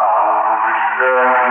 Oh,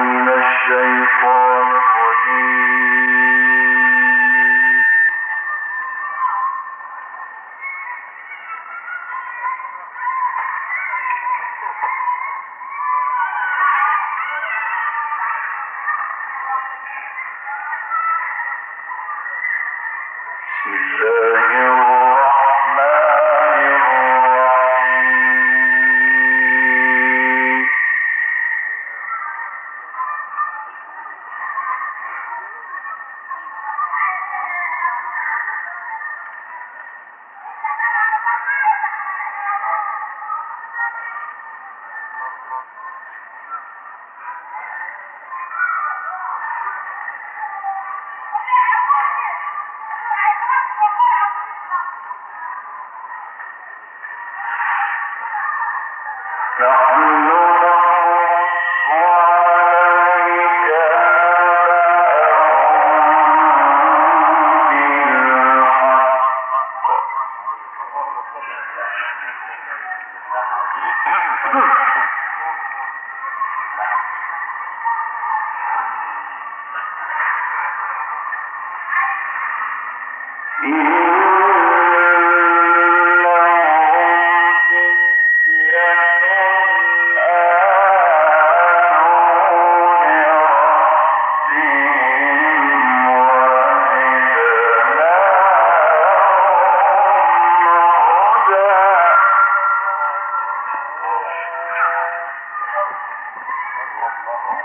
Mm-hmm.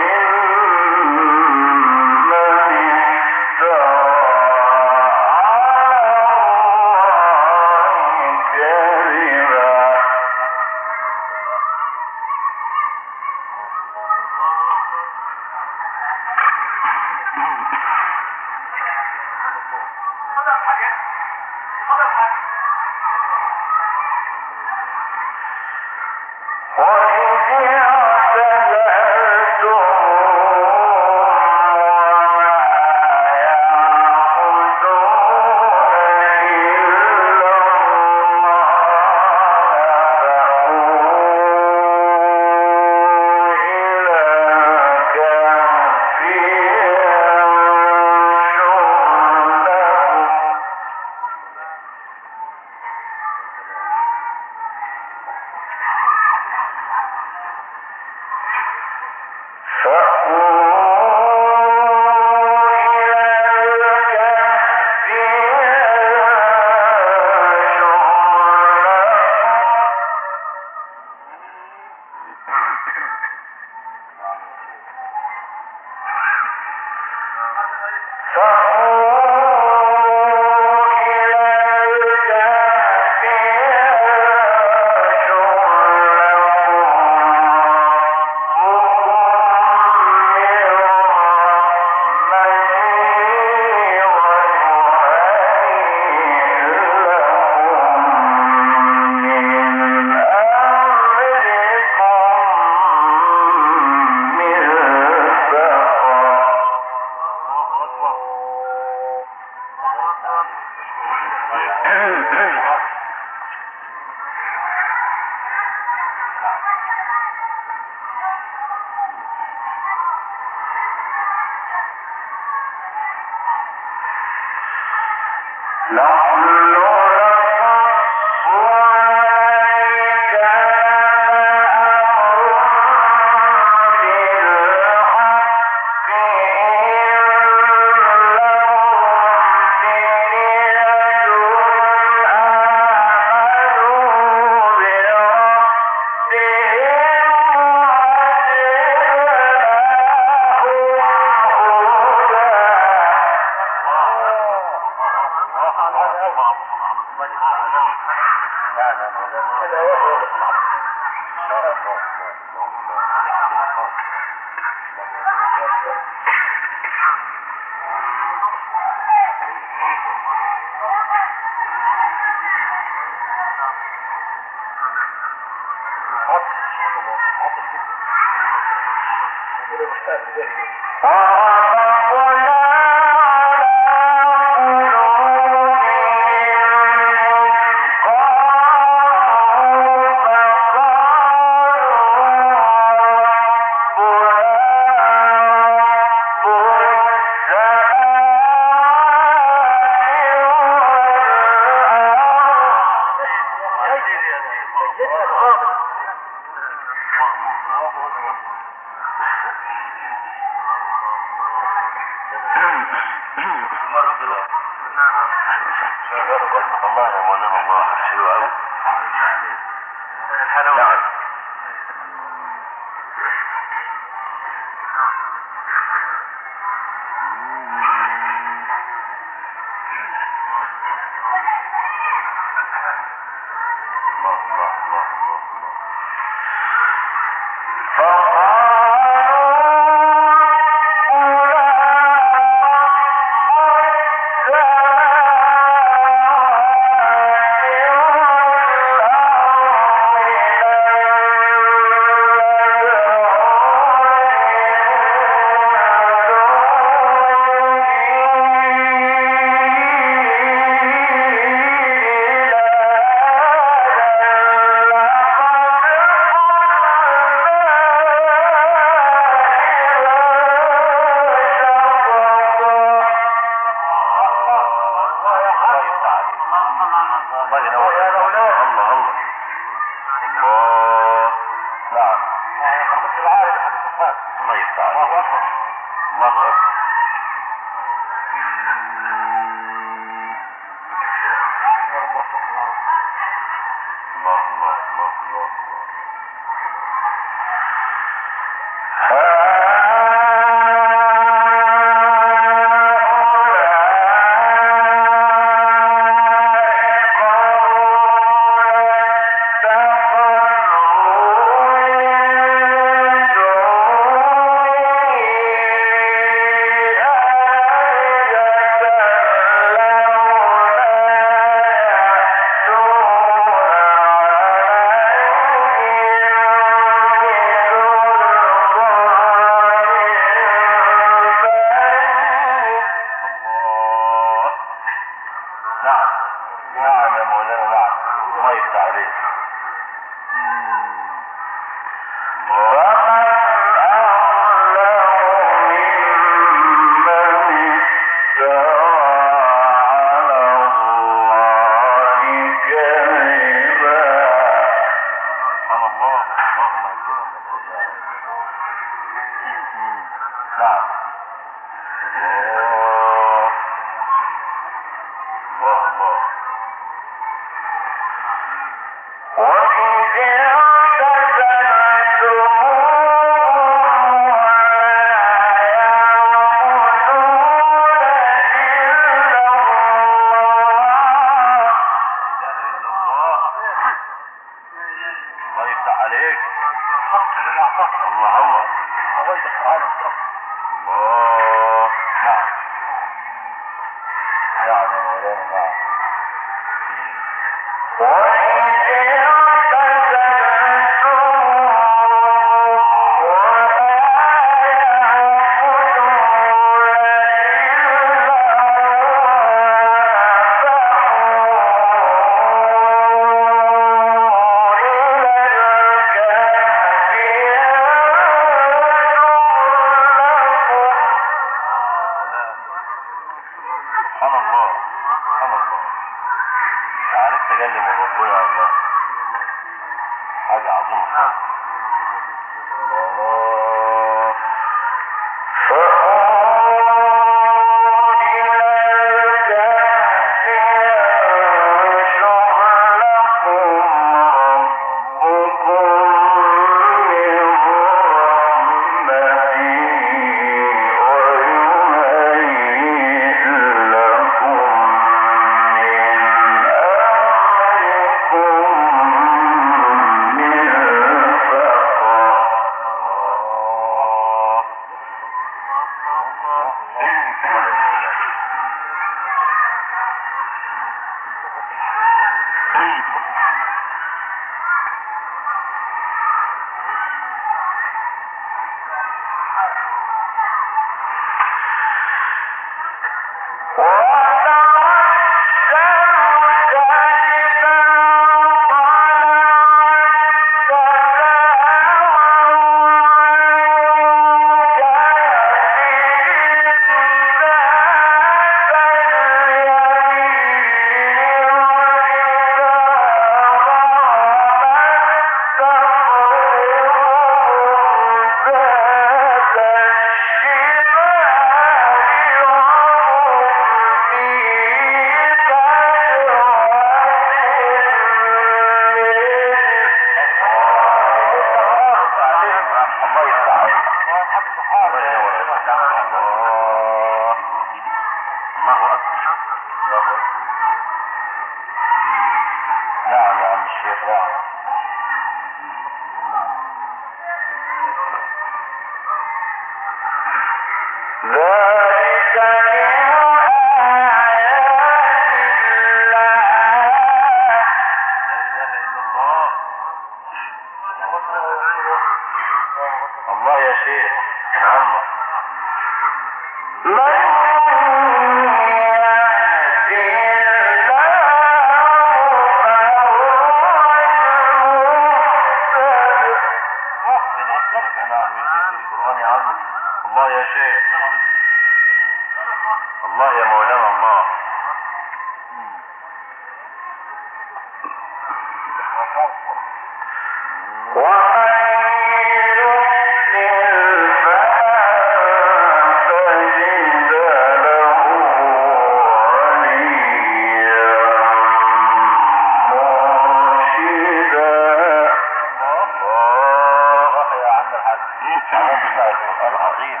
العظيم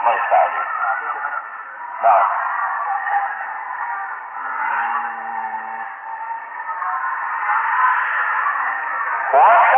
الله يفتح عليك What?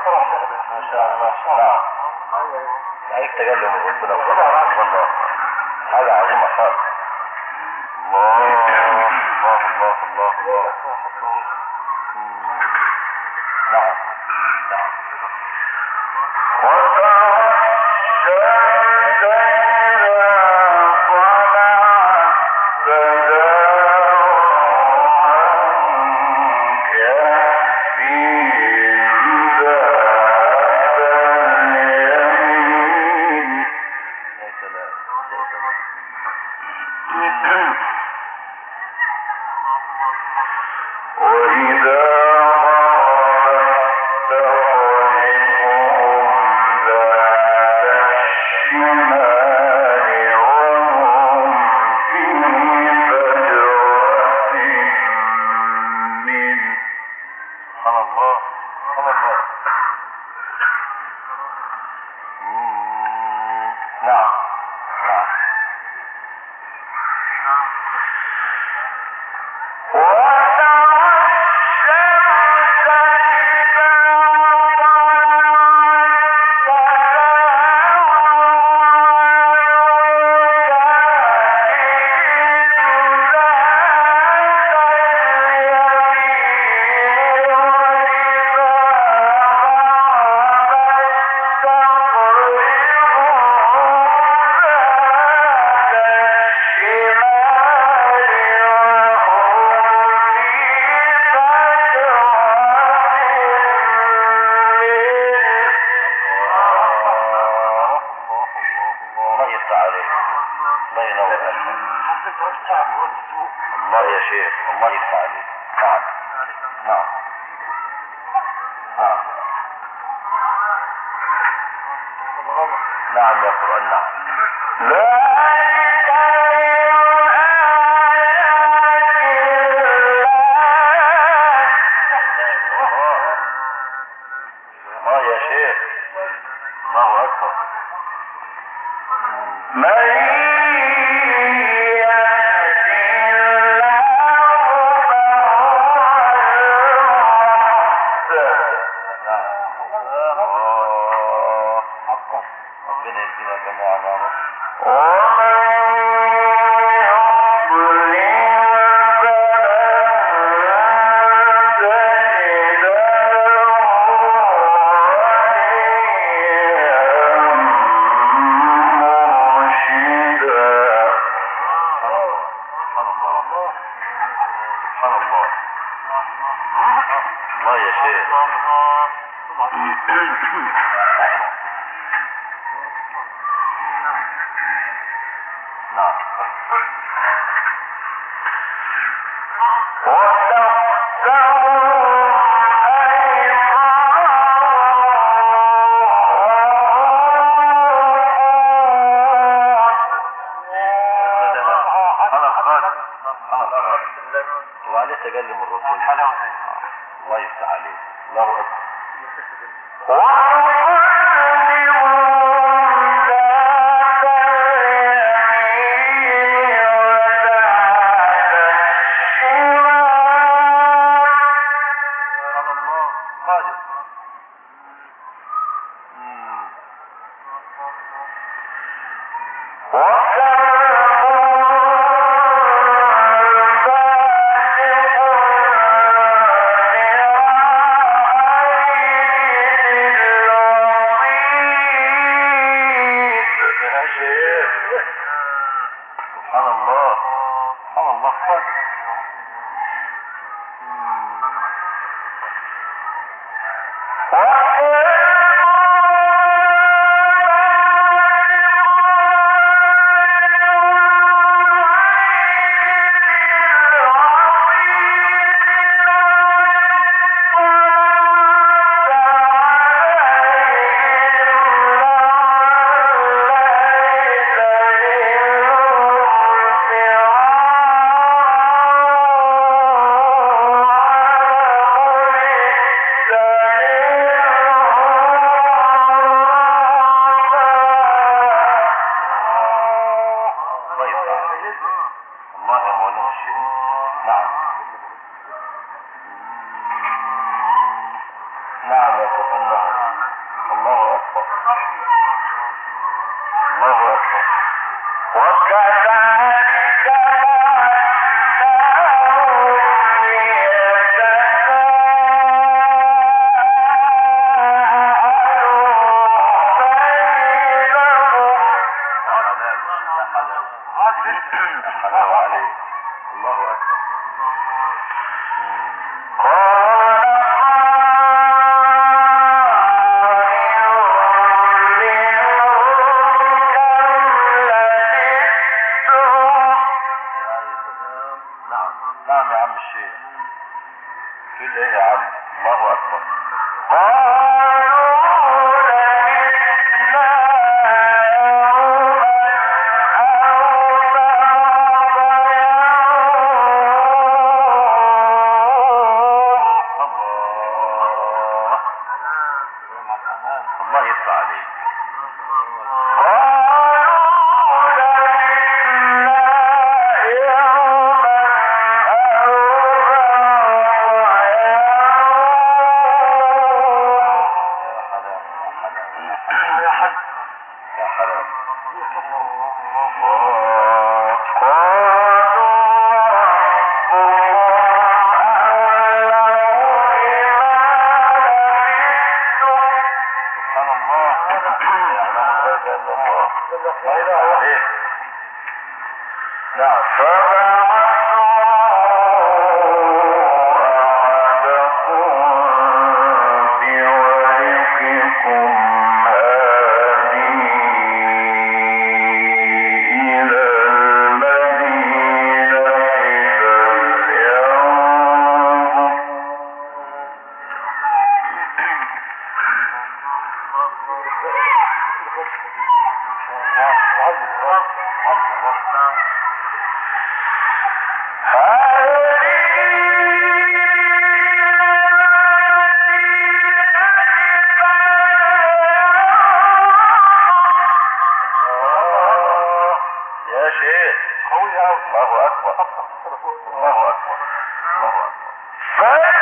بسرعة الله. نعم না باش ايه قوي قوي الله اكبر الله اكبر الله اكبر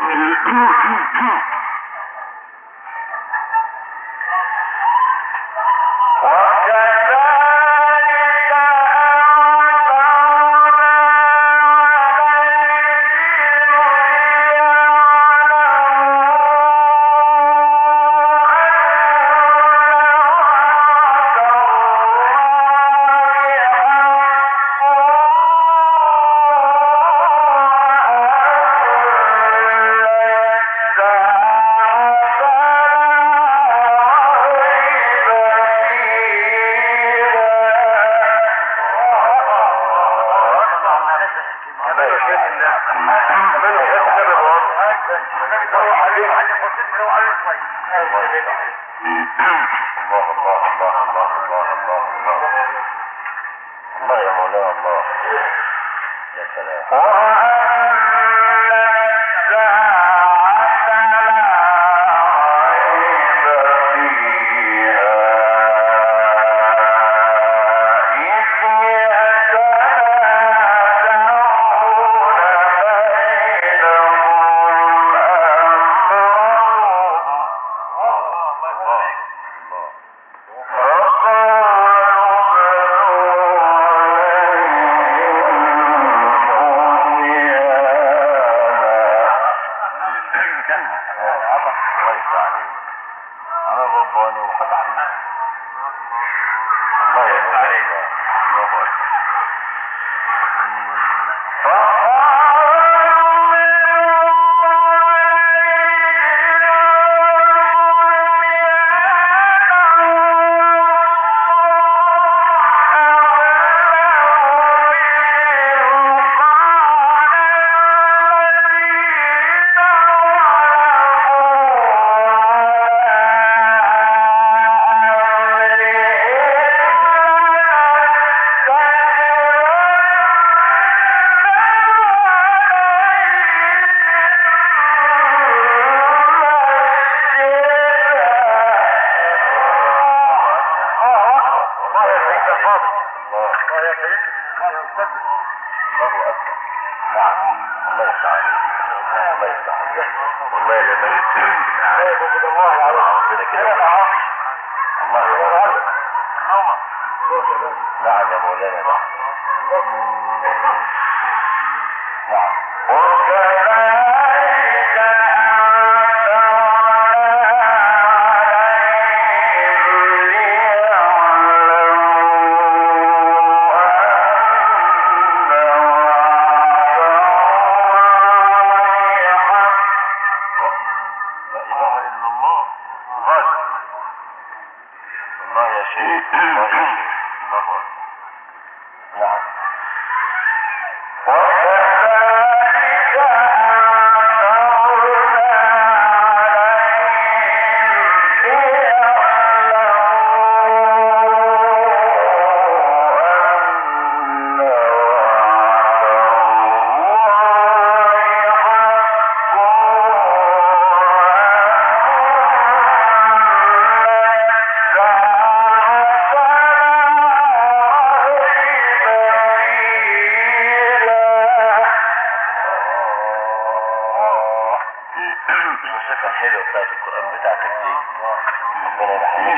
Mm-hmm.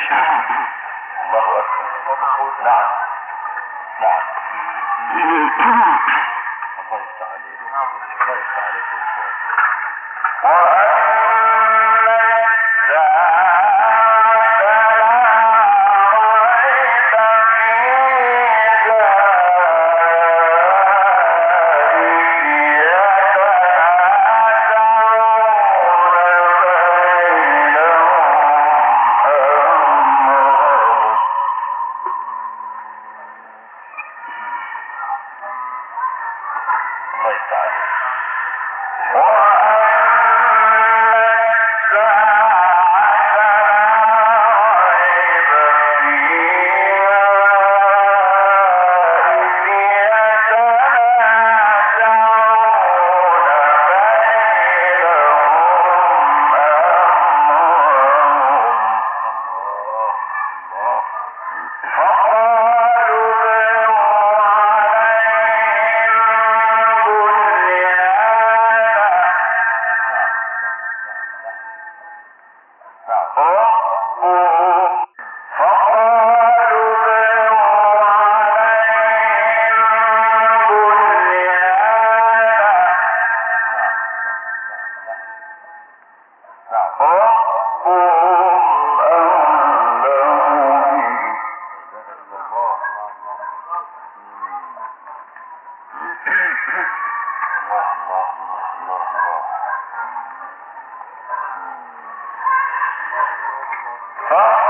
الله أكبر نعم نعم الله يفتح عليكم الله يفتح عليكم وأن Huh?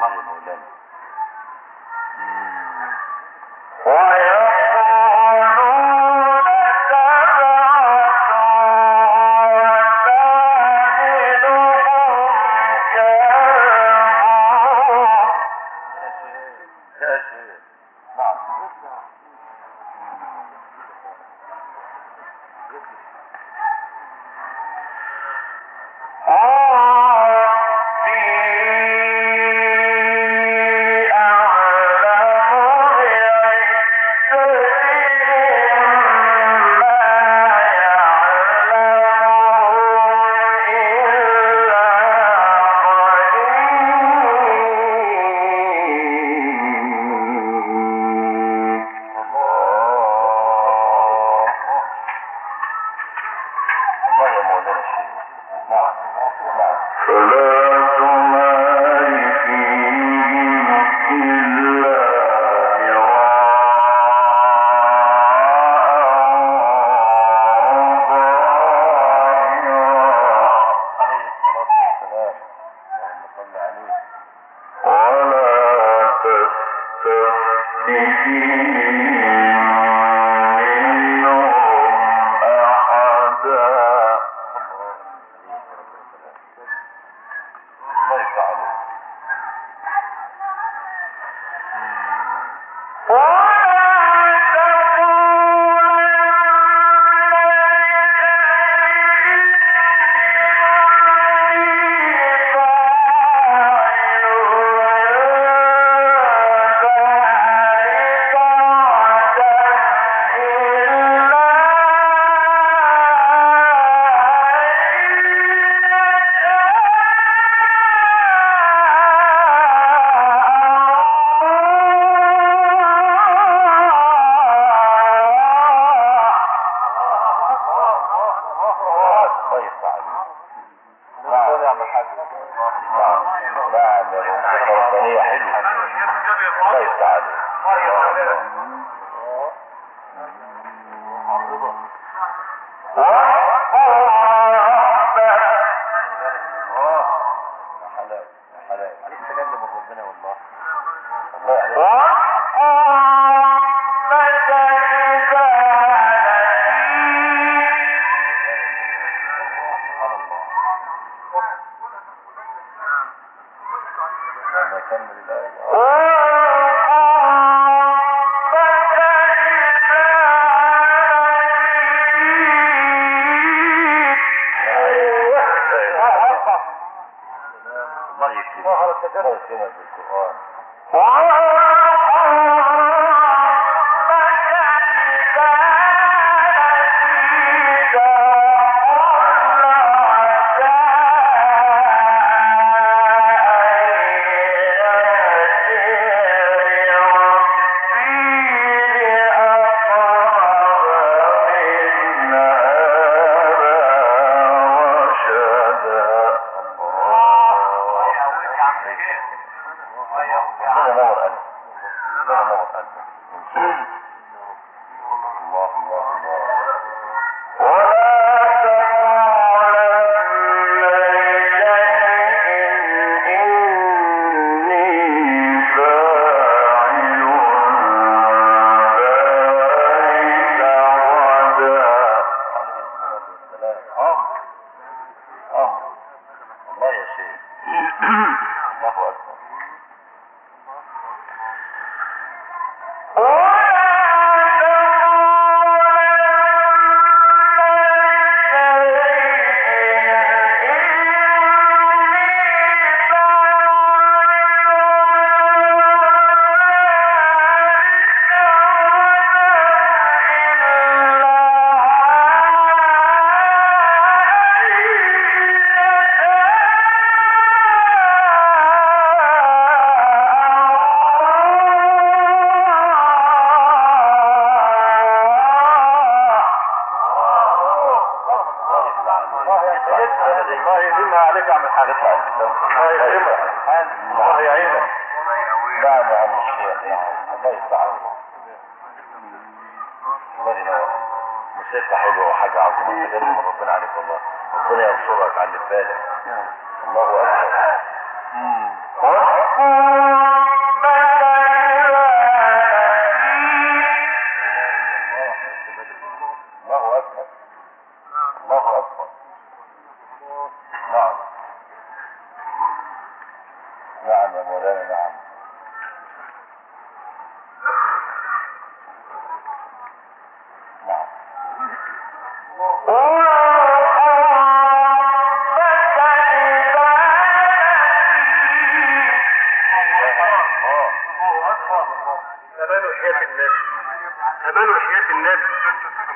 mangu no den. Hmm. Why ينصرك على بالك. الله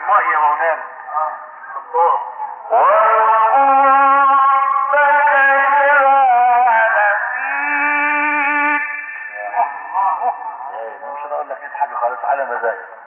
الله يا مولانا. الله إيه، إيه حاجة خالص على مزاجك.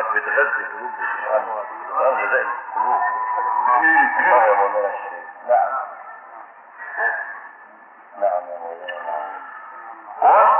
قلبك بيتغذي القلوب القرآن غذاء القلوب. نعم. نعم يا مولانا. نعم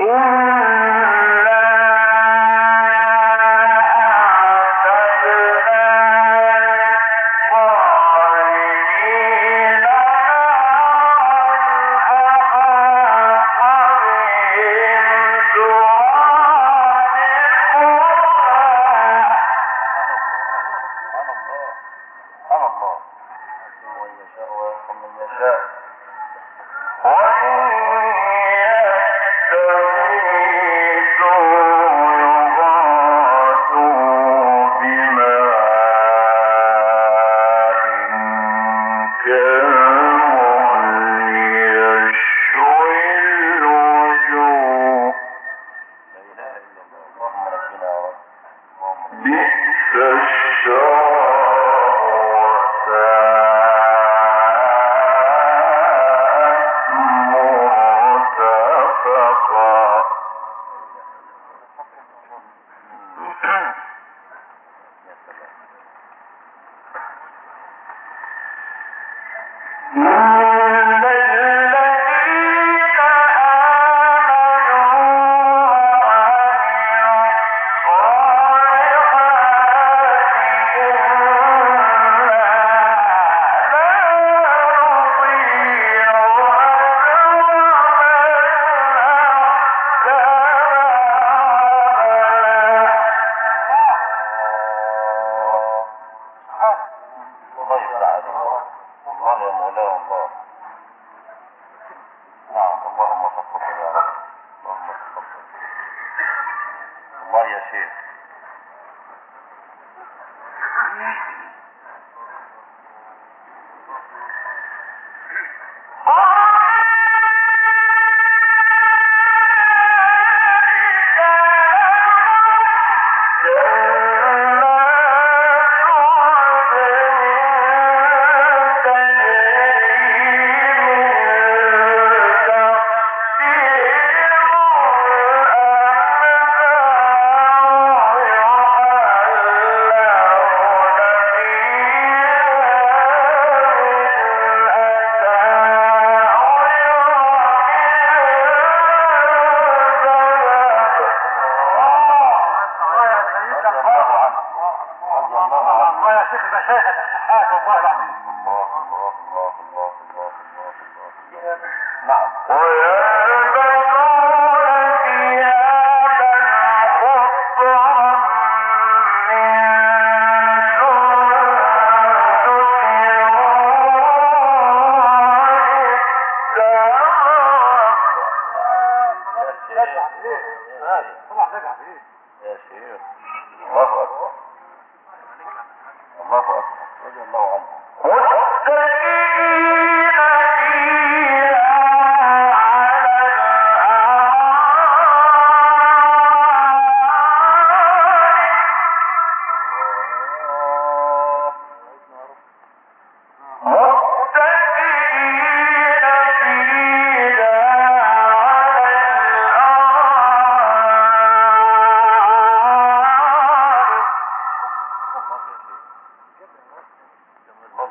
Yeah. glória a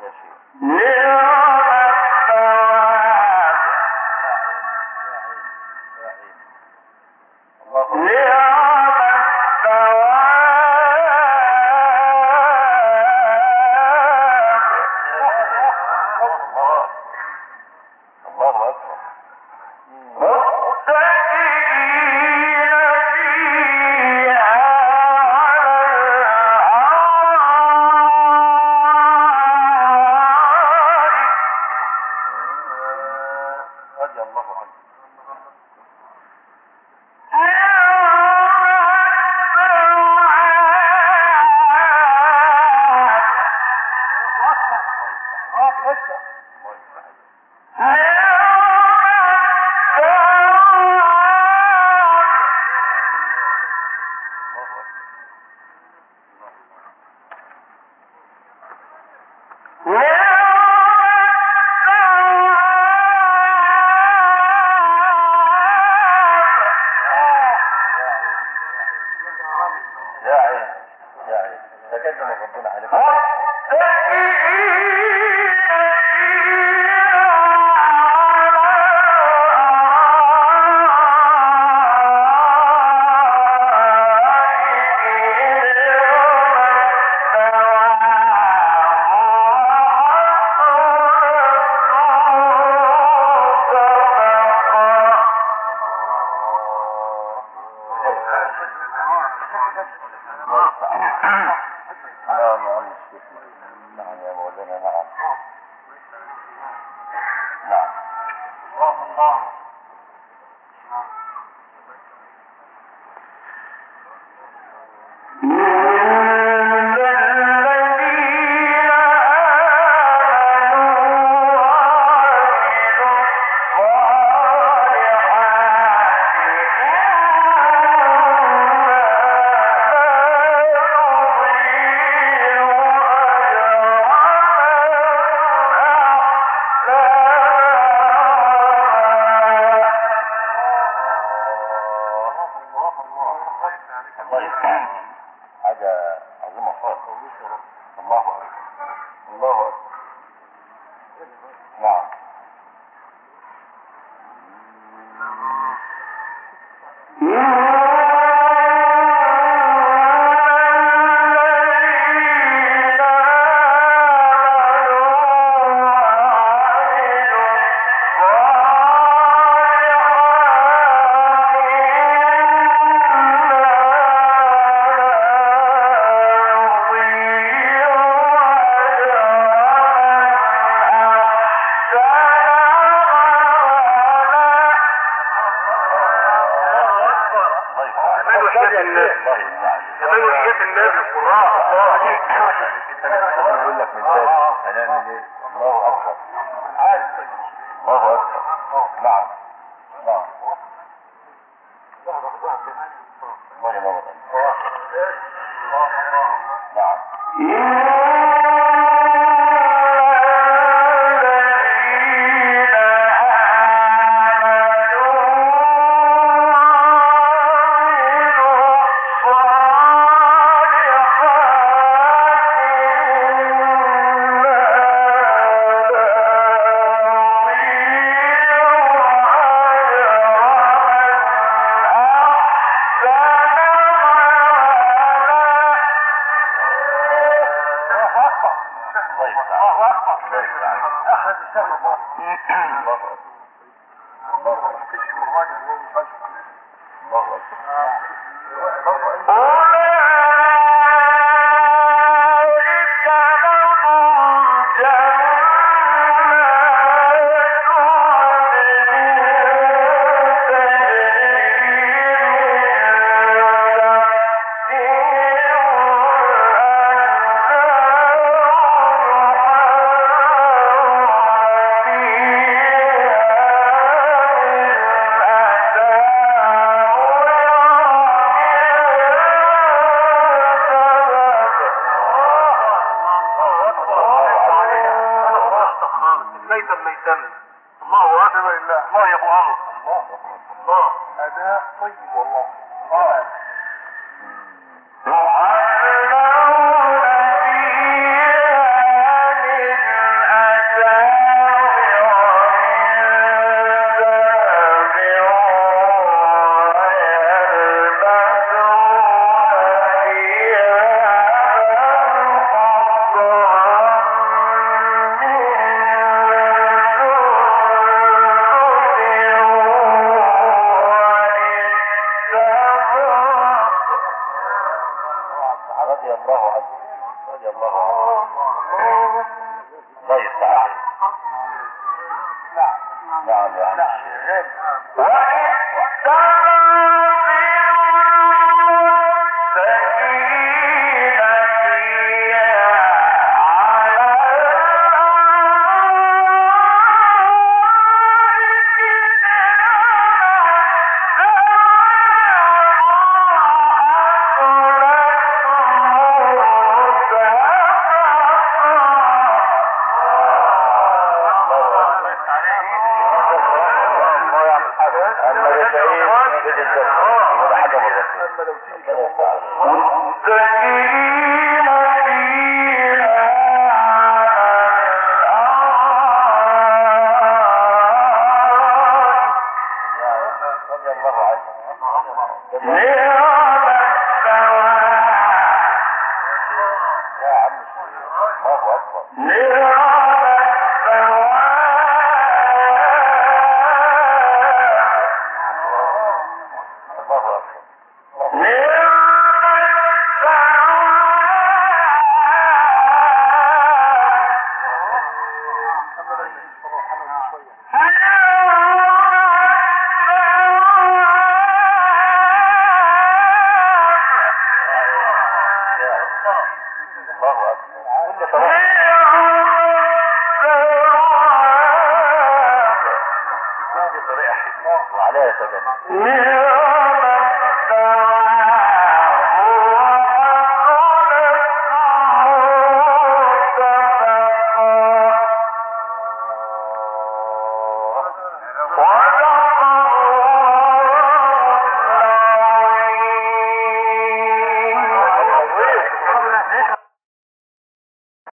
yaşıyor. Ne?